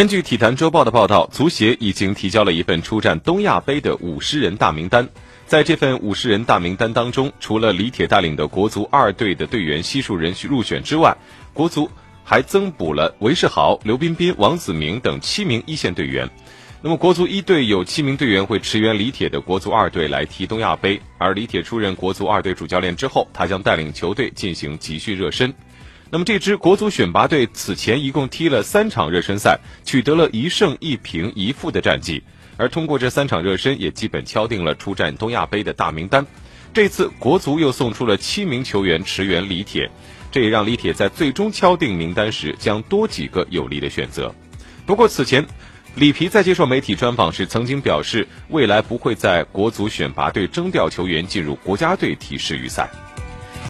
根据《体坛周报》的报道，足协已经提交了一份出战东亚杯的五十人大名单。在这份五十人大名单当中，除了李铁带领的国足二队的队员悉数人入选之外，国足还增补了韦世豪、刘彬彬、王子铭等七名一线队员。那么，国足一队有七名队员会驰援李铁的国足二队来踢东亚杯。而李铁出任国足二队主教练之后，他将带领球队进行集训热身。那么，这支国足选拔队此前一共踢了三场热身赛，取得了一胜一平一负的战绩。而通过这三场热身，也基本敲定了出战东亚杯的大名单。这次国足又送出了七名球员驰援李铁，这也让李铁在最终敲定名单时将多几个有利的选择。不过此前，里皮在接受媒体专访时曾经表示，未来不会在国足选拔队征调球员进入国家队踢世预赛。